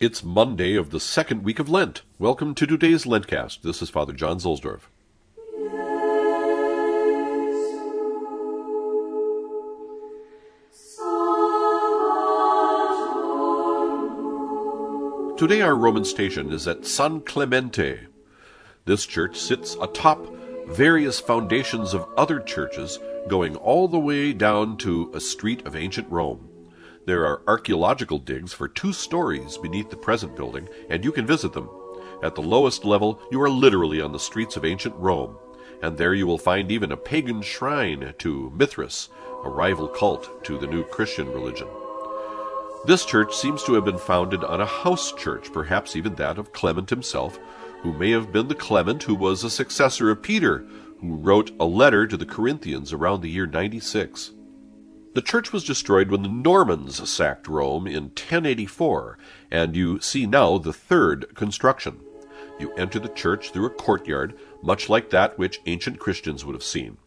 It's Monday of the second week of Lent. Welcome to today's LENTCAzT. This is Father John Zuhlsdorf. Today our Roman station is at San Clemente. This church sits atop various foundations of other churches going all the way down to a street of ancient Rome. There are archaeological digs for two stories beneath the present building, and you can visit them. At the lowest level, you are literally on the streets of ancient Rome, and there you will find even a pagan shrine to Mithras, a rival cult to the new Christian religion. This church seems to have been founded on a house church, perhaps even that of Clement himself, who may have been the Clement who was a successor of Peter, who wrote a letter to the Corinthians around the year 96. The church was destroyed when the Normans sacked Rome in 1084, and you see now the third construction. You enter the church through a courtyard, much like that which ancient Christians would have seen.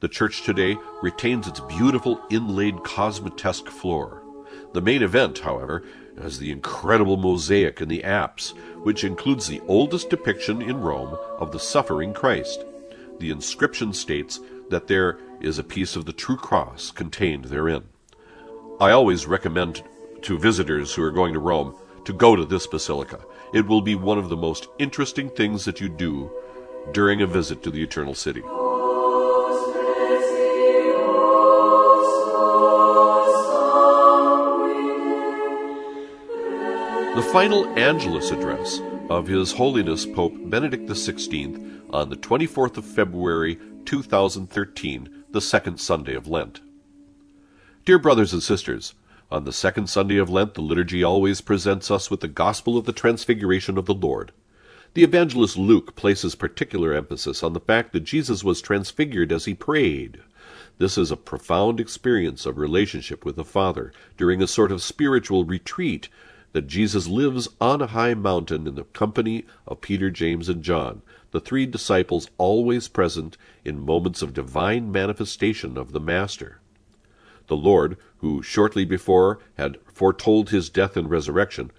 The church today retains its beautiful inlaid cosmatesque floor. The main event, however, is the incredible mosaic in the apse, which includes the oldest depiction in Rome of the suffering Christ. The inscription states that there is a piece of the true cross contained therein. I always recommend to visitors who are going to Rome to go to this basilica. It will be one of the most interesting things that you do during a visit to the Eternal City. The final Angelus address of His Holiness Pope Benedict XVI on the 24th of February 2013 the second Sunday of Lent. Dear brothers and sisters, on the second Sunday of Lent, the liturgy always presents us with the gospel of the transfiguration of the Lord. The evangelist Luke places particular emphasis on the fact that Jesus was transfigured as he prayed. This is a profound experience of relationship with the Father during a sort of spiritual retreat that Jesus lives on a high mountain in the company of Peter, James, and John, the three disciples always present in moments of divine manifestation of the Master. The Lord, who shortly before had foretold his death and resurrection,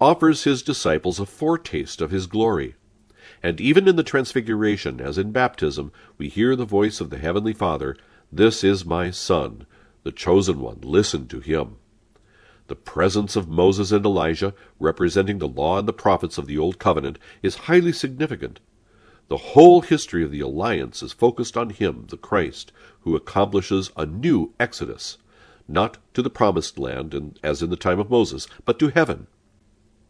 offers his disciples a foretaste of his glory. And even in the Transfiguration, as in baptism, we hear the voice of the Heavenly Father, This is my Son, the chosen one, listen to him. The presence of Moses and Elijah, representing the law and the prophets of the Old Covenant, is highly significant. The whole history of the alliance is focused on him, the Christ, who accomplishes a new exodus, not to the promised land, as in the time of Moses, but to heaven.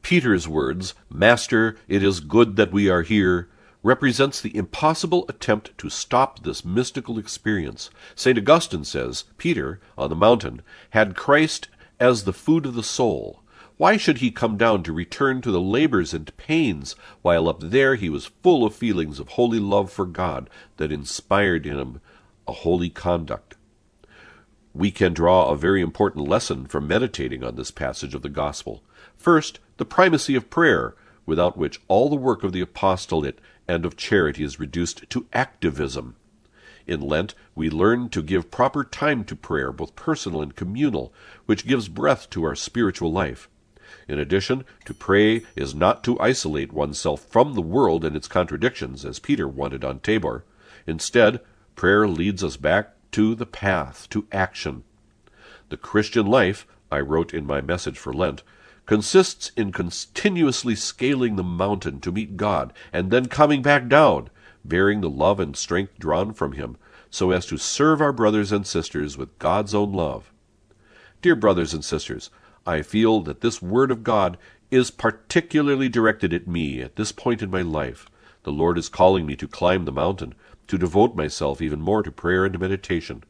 Peter's words, Master, it is good that we are here, represents the impossible attempt to stop this mystical experience. St. Augustine says Peter, on the mountain, had Christ as the food of the soul, why should he come down to return to the labors and pains, while up there he was full of feelings of holy love for God that inspired in him a holy conduct? We can draw a very important lesson from meditating on this passage of the Gospel. First, the primacy of prayer, without which all the work of the apostolate and of charity is reduced to activism. In Lent, we learn to give proper time to prayer, both personal and communal, which gives breath to our spiritual life. In addition, to pray is not to isolate oneself from the world and its contradictions, as Peter wanted on Tabor. Instead, prayer leads us back to the path, to action. The Christian life, I wrote in my message for Lent, consists in continuously scaling the mountain to meet God, and then coming back down, bearing the love and strength drawn from Him, so as to serve our brothers and sisters with God's own love. Dear brothers and sisters, I feel that this Word of God is particularly directed at me at this point in my life. The Lord is calling me to climb the mountain, to devote myself even more to prayer and meditation.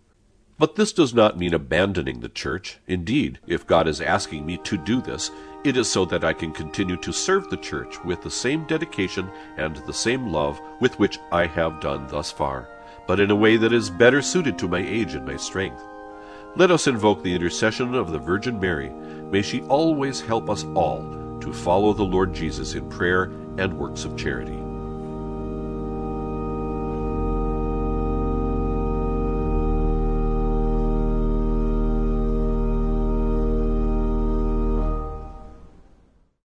But this does not mean abandoning the church. Indeed, if God is asking me to do this, it is so that I can continue to serve the church with the same dedication and the same love with which I have done thus far, but in a way that is better suited to my age and my strength. Let us invoke the intercession of the Virgin Mary. May she always help us all to follow the Lord Jesus in prayer and works of charity.